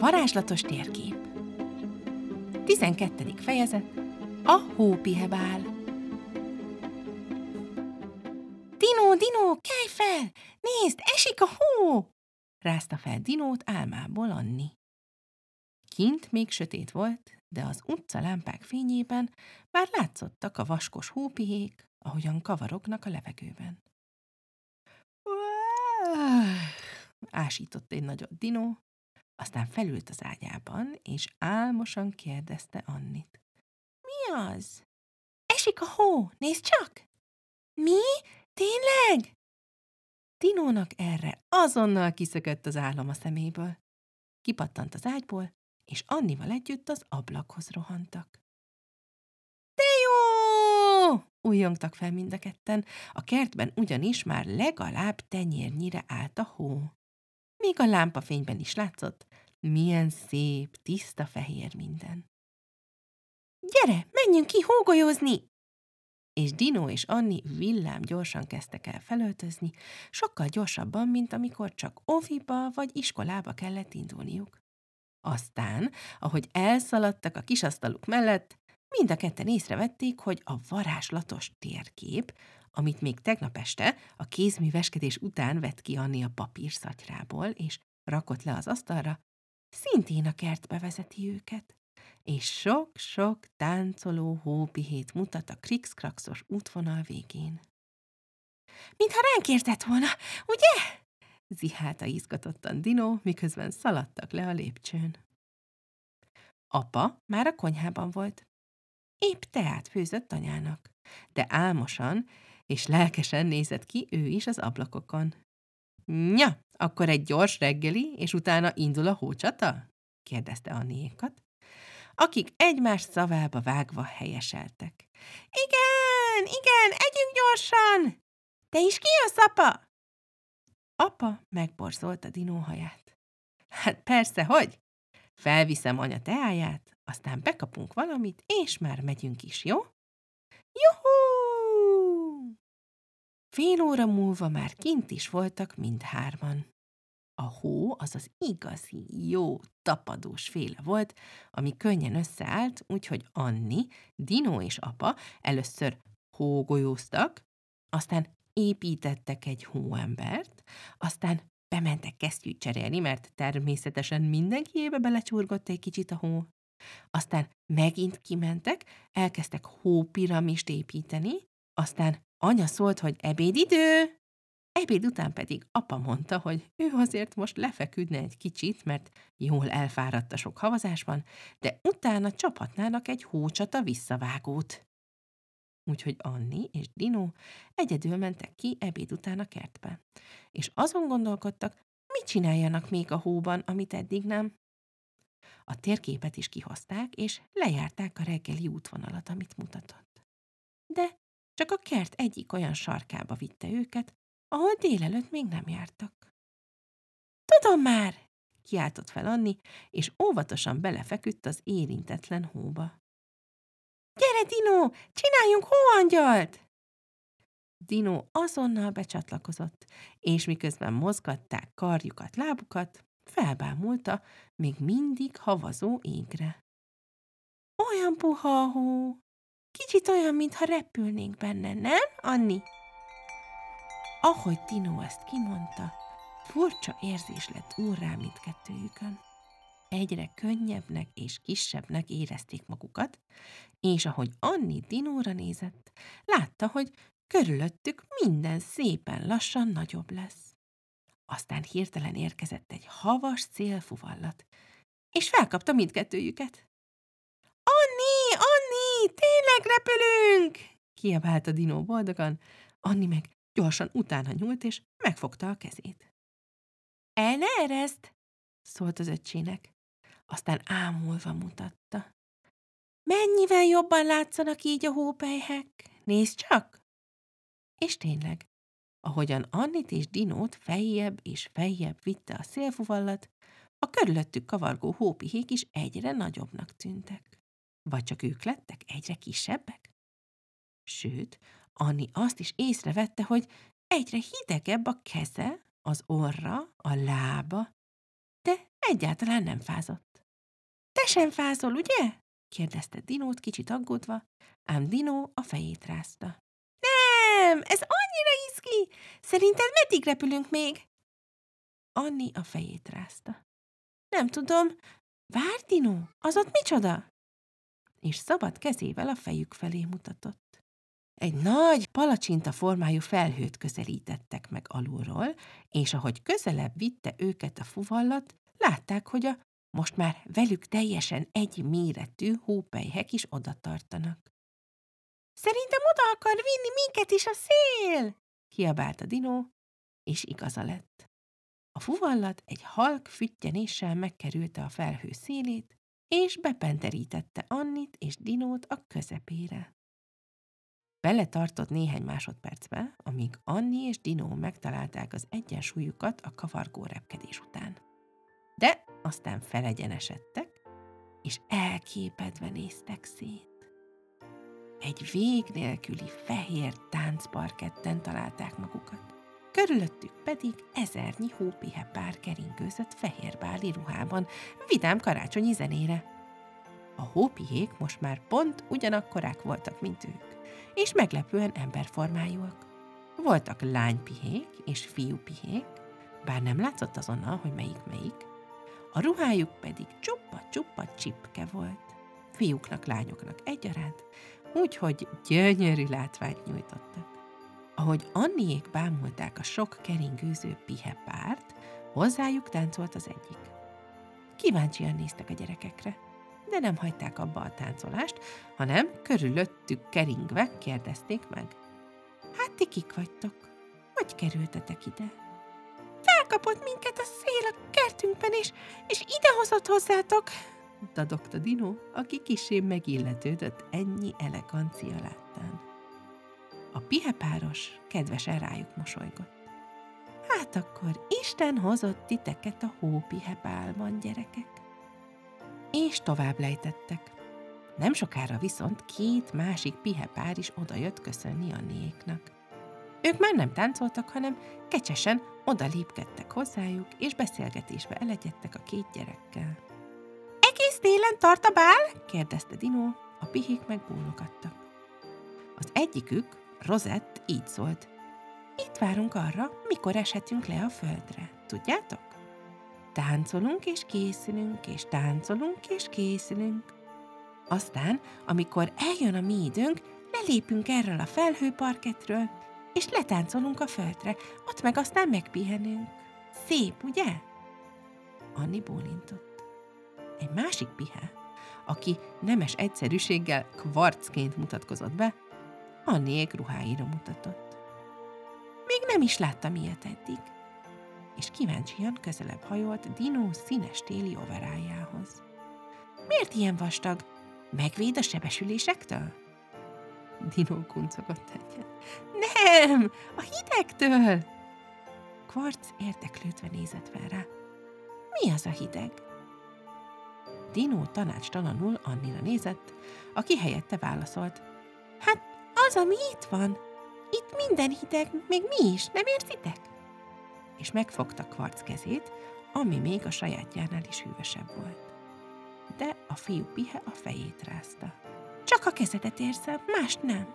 varázslatos térkép 12. fejezet A hópihebál Dino, Dino, kelj fel! Nézd, esik a hó! Rázta fel Dinót álmából Anni. Kint még sötét volt, de az utca lámpák fényében már látszottak a vaskos hópihék, ahogyan kavarognak a levegőben. Ásított egy nagyot Dino, aztán felült az ágyában, és álmosan kérdezte Annit. Mi az? Esik a hó, nézd csak! Mi? Tényleg? Dinónak erre azonnal kiszökött az állam a szeméből. Kipattant az ágyból, és Annival együtt az ablakhoz rohantak. De jó! Újjongtak fel mind a ketten, a kertben ugyanis már legalább tenyérnyire állt a hó. Még a lámpafényben is látszott, milyen szép, tiszta fehér minden. Gyere, menjünk ki hógolyózni! És Dino és Anni villám gyorsan kezdtek el felöltözni, sokkal gyorsabban, mint amikor csak oviba vagy iskolába kellett indulniuk. Aztán, ahogy elszaladtak a kisasztaluk mellett, mind a ketten észrevették, hogy a varázslatos térkép, amit még tegnap este a kézműveskedés után vett ki Anni a papírszatyrából, és rakott le az asztalra, szintén a kertbe vezeti őket, és sok-sok táncoló hópihét mutat a krikszkrakszos útvonal végén. Mintha ránk értett volna, ugye? Zihálta izgatottan Dino, miközben szaladtak le a lépcsőn. Apa már a konyhában volt. Épp teát főzött anyának, de álmosan és lelkesen nézett ki ő is az ablakokon. Nya, akkor egy gyors reggeli, és utána indul a hócsata? kérdezte Anniékat, akik egymás szavába vágva helyeseltek. Igen, igen, együnk gyorsan! Te is ki a szapa? Apa megborzolta Dinó haját. Hát persze, hogy? Felviszem anya teáját, aztán bekapunk valamit, és már megyünk is, jó? Juhú! Fél óra múlva már kint is voltak mindhárman. A hó az az igazi, jó, tapadós féle volt, ami könnyen összeállt, úgyhogy Anni, Dino és apa először hógolyóztak, aztán építettek egy hóembert, aztán bementek kesztyűt cserélni, mert természetesen mindenkiébe belecsurgott egy kicsit a hó. Aztán megint kimentek, elkezdtek hópiramist építeni, aztán anya szólt, hogy ebédidő, Ebéd után pedig apa mondta, hogy ő azért most lefeküdne egy kicsit, mert jól elfáradt a sok havazásban, de utána csaphatnának egy hócsata visszavágót úgyhogy Anni és Dino egyedül mentek ki ebéd után a kertbe. És azon gondolkodtak, mit csináljanak még a hóban, amit eddig nem. A térképet is kihozták, és lejárták a reggeli útvonalat, amit mutatott. De csak a kert egyik olyan sarkába vitte őket, ahol délelőtt még nem jártak. Tudom már! kiáltott fel Anni, és óvatosan belefeküdt az érintetlen hóba. Gyere, Dino, csináljunk hóangyalt! Dino azonnal becsatlakozott, és miközben mozgatták karjukat, lábukat, felbámulta még mindig havazó égre. Olyan puha a hó, kicsit olyan, mintha repülnénk benne, nem, Anni? Ahogy Dino ezt kimondta, furcsa érzés lett úrrá mindkettőjükön egyre könnyebbnek és kisebbnek érezték magukat, és ahogy Anni Dinóra nézett, látta, hogy körülöttük minden szépen lassan nagyobb lesz. Aztán hirtelen érkezett egy havas célfuvallat, és felkapta mindkettőjüket. Anni, Anni, tényleg repülünk! kiabálta Dinó boldogan, Anni meg gyorsan utána nyúlt, és megfogta a kezét. El ne ereszt, szólt az öccsének aztán ámulva mutatta. Mennyivel jobban látszanak így a hópelyhek? Nézd csak! És tényleg, ahogyan Annit és Dinót fejjebb és fejjebb vitte a szélfuvallat, a körülöttük kavargó hópihék is egyre nagyobbnak tűntek. Vagy csak ők lettek egyre kisebbek? Sőt, Anni azt is észrevette, hogy egyre hidegebb a keze, az orra, a lába, de egyáltalán nem fázott. Te sem fázol, ugye? kérdezte Dinót kicsit aggódva, ám Dinó a fejét rázta. Nem, ez annyira izgi! Szerinted meddig repülünk még? Anni a fejét rázta. Nem tudom. Várj, Dinó, az ott micsoda? És szabad kezével a fejük felé mutatott. Egy nagy, palacsinta formájú felhőt közelítettek meg alulról, és ahogy közelebb vitte őket a fuvallat, látták, hogy a most már velük teljesen egy méretű hópelyhek is oda tartanak. Szerintem oda akar vinni minket is a szél! Kiabált a dinó, és igaza lett. A fuvallat egy halk füttyenéssel megkerülte a felhő szélét, és bepenterítette Annit és Dinót a közepére. Beletartott néhány másodpercbe, amíg Anni és Dinó megtalálták az egyensúlyukat a kavargó repkedés után. De aztán felegyenesedtek, és elképedve néztek szét. Egy vég nélküli fehér táncparketten találták magukat. Körülöttük pedig ezernyi hópihe pár keringőzött fehérbáli ruhában, vidám karácsonyi zenére. A hópihék most már pont ugyanakkorák voltak, mint ők, és meglepően emberformájúak. Voltak lánypihék és fiúpihék, bár nem látszott azonnal, hogy melyik melyik, a ruhájuk pedig csupa-csupa csipke volt. Fiúknak, lányoknak egyaránt, úgyhogy gyönyörű látványt nyújtottak. Ahogy Anniék bámulták a sok keringőző pihe párt, hozzájuk táncolt az egyik. Kíváncsian néztek a gyerekekre, de nem hagyták abba a táncolást, hanem körülöttük keringve kérdezték meg. Hát ti kik vagytok? Hogy kerültetek ide? Felkapott minket a szél a kertünkben, és, és idehozott hozzátok, dadogta Dino, aki kisé megilletődött ennyi elegancia láttán. A pihepáros kedvesen rájuk mosolygott. Hát akkor Isten hozott titeket a hópihepálban, gyerekek. És tovább lejtettek. Nem sokára viszont két másik pihepár is odajött köszönni Anniéknak. Ők már nem táncoltak, hanem kecsesen odalépkedtek hozzájuk, és beszélgetésbe elegyedtek a két gyerekkel. Télen tart a bál? kérdezte Dino, a pihék meg bólogattak. Az egyikük, Rosett így szólt. Itt várunk arra, mikor eshetünk le a földre. Tudjátok? Táncolunk és készülünk, és táncolunk és készülünk. Aztán, amikor eljön a mi időnk, lelépünk erről a felhőparketről, és letáncolunk a földre, ott meg aztán megpihenünk. Szép, ugye? Anni bólintott. Egy másik pihe, aki nemes egyszerűséggel kvarcként mutatkozott be, Anniék ruháira mutatott. Még nem is láttam ilyet eddig. És kíváncsian közelebb hajolt Dino színes téli overájához. Miért ilyen vastag? Megvéd a sebesülésektől? Dino kuncogott egyet. Nem, a hidegtől! Kvarc érdeklődve nézett fel rá. Mi az a hideg? Dino tanácstalanul Annira nézett, aki helyette válaszolt. Hát az, ami itt van. Itt minden hideg, még mi is, nem érzitek? És megfogta Kvarc kezét, ami még a sajátjánál is hűvösebb volt. De a fiú pihe a fejét rázta. Csak a kezedet érzem, más nem.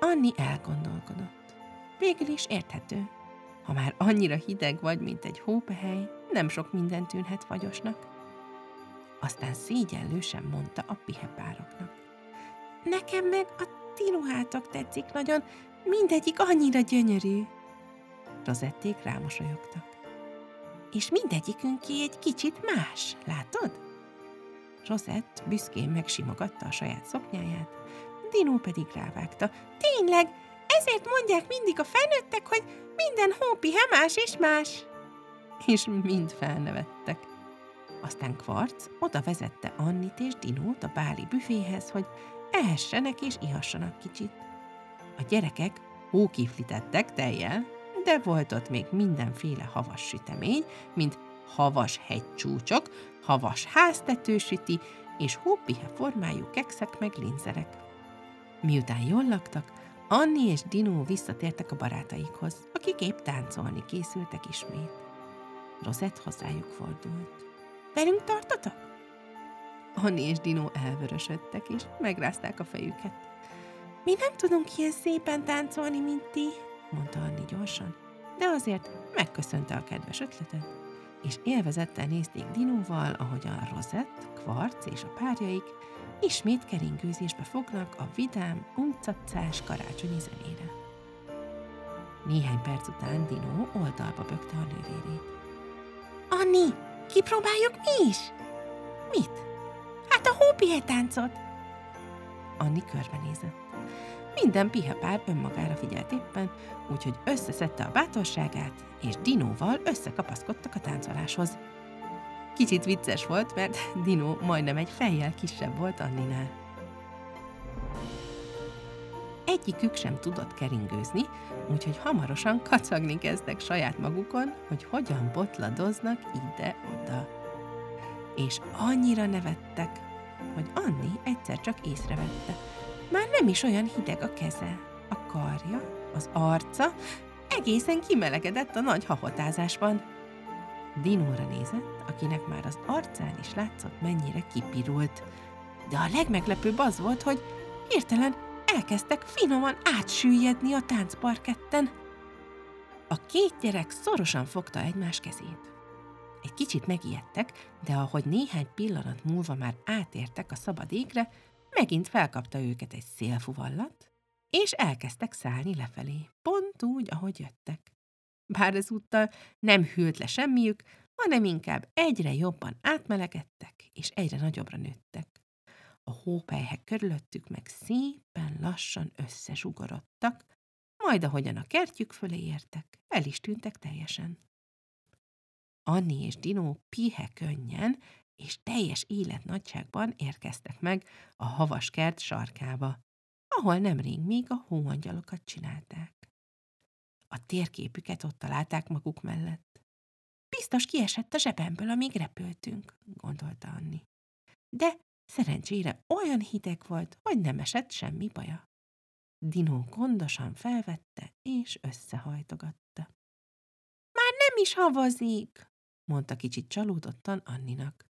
Anni elgondolkodott. Végül is érthető. Ha már annyira hideg vagy, mint egy hópehely, nem sok minden tűnhet fagyosnak. Aztán szégyellősen mondta a pihepároknak. Nekem meg a ti ruhátok tetszik nagyon, mindegyik annyira gyönyörű. Rozették rámosolyogtak. És mindegyikünké egy kicsit más, látod? Rosett büszkén megsimogatta a saját szoknyáját, Dino pedig rávágta. Tényleg, ezért mondják mindig a felnőttek, hogy minden hópi más és más. És mind felnevettek. Aztán Kvarc oda vezette Annit és Dinót a báli büféhez, hogy ehessenek és ihassanak kicsit. A gyerekek hókiflitettek tejjel, de volt ott még mindenféle havas sütemény, mint havas hegycsúcsok, havas háztetősüti és hópihe formájú kekszek meg linzerek. Miután jól laktak, Anni és Dino visszatértek a barátaikhoz, akik épp táncolni készültek ismét. Rosett hozzájuk fordult. Velünk tartotok? Anni és Dino elvörösödtek, és megrázták a fejüket. Mi nem tudunk ilyen szépen táncolni, mint ti, mondta Anni gyorsan, de azért megköszönte a kedves ötletet, és élvezettel nézték Dinóval, ahogyan Rosett, Kvarc és a párjaik ismét keringőzésbe fognak a vidám, uncacás karácsonyi zenére. Néhány perc után Dino oldalba bökte a nővérét. Anni, kipróbáljuk mi is? Mit? Hát a hópihetáncot. Anni körbenézett. Minden pihapár önmagára figyelt éppen, úgyhogy összeszedte a bátorságát, és Dinóval összekapaszkodtak a táncoláshoz. Kicsit vicces volt, mert Dino majdnem egy fejjel kisebb volt Anninál. Egyikük sem tudott keringőzni, úgyhogy hamarosan kacagni kezdtek saját magukon, hogy hogyan botladoznak ide-oda. És annyira nevettek, hogy Anni egyszer csak észrevette. Már nem is olyan hideg a keze, a karja, az arca, egészen kimelegedett a nagy hahotázásban. Dinóra nézett, akinek már az arcán is látszott, mennyire kipirult. De a legmeglepőbb az volt, hogy hirtelen elkezdtek finoman átsüllyedni a táncparketten. A két gyerek szorosan fogta egymás kezét. Egy kicsit megijedtek, de ahogy néhány pillanat múlva már átértek a szabad égre, megint felkapta őket egy szélfuvallat, és elkezdtek szállni lefelé, pont úgy, ahogy jöttek. Bár ezúttal nem hűlt le semmiük, hanem inkább egyre jobban átmelegedtek, és egyre nagyobbra nőttek. A hópelyhek körülöttük meg szépen lassan összezsugorodtak, majd ahogyan a kertjük fölé értek, el is tűntek teljesen. Anni és Dino pihe könnyen és teljes életnagyságban érkeztek meg a havas kert sarkába, ahol nemrég még a hóangyalokat csinálták. A térképüket ott találták maguk mellett. Biztos kiesett a zsebemből, amíg repültünk, gondolta Anni. De szerencsére olyan hideg volt, hogy nem esett semmi baja. Dino gondosan felvette és összehajtogatta. Már nem is havazik, mondta kicsit csalódottan Anninak.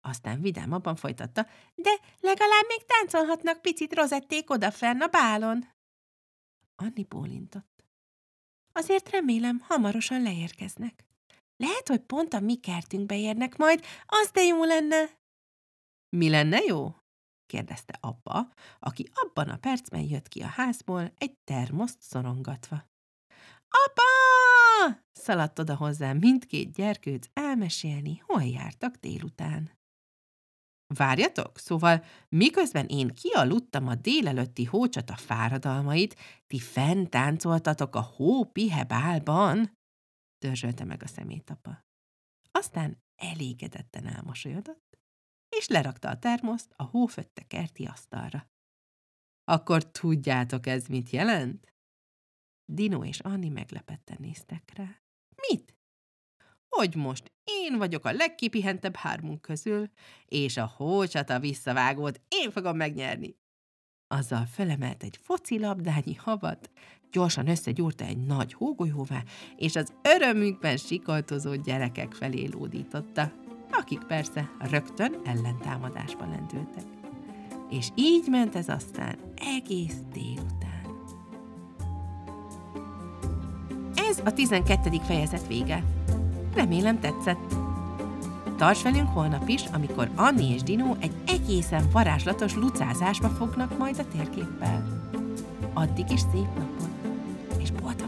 Aztán vidámabban folytatta, de legalább még táncolhatnak picit rozették odafenn a bálon. Anni bólintott. Azért remélem, hamarosan leérkeznek. Lehet, hogy pont a mi kertünkbe érnek majd, az de jó lenne. Mi lenne jó? kérdezte apa, aki abban a percben jött ki a házból, egy termoszt szorongatva. Apa! szaladt oda hozzá mindkét gyerkőc elmesélni, hol jártak délután. Várjatok, szóval miközben én kialudtam a délelőtti hócsata fáradalmait, ti fent táncoltatok a hó pihe bálban? Dörzsölte meg a szemét apa. Aztán elégedetten elmosolyodott, és lerakta a termoszt a hófötte kerti asztalra. Akkor tudjátok ez mit jelent? Dino és Anni meglepetten néztek rá. Mit? Hogy most én vagyok a legkipihentebb hármunk közül, és a hócsata visszavágót én fogom megnyerni. Azzal felemelt egy focilabdányi havat, gyorsan összegyúrta egy nagy hógolyóvá, és az örömükben sikoltozó gyerekek felé lódította, akik persze rögtön ellentámadásba lendültek. És így ment ez aztán egész délután. Ez a 12. fejezet vége. Remélem tetszett. Tarts velünk holnap is, amikor Anni és Dino egy egészen varázslatos lucázásba fognak majd a térképpel. Addig is szép napot, és boldog!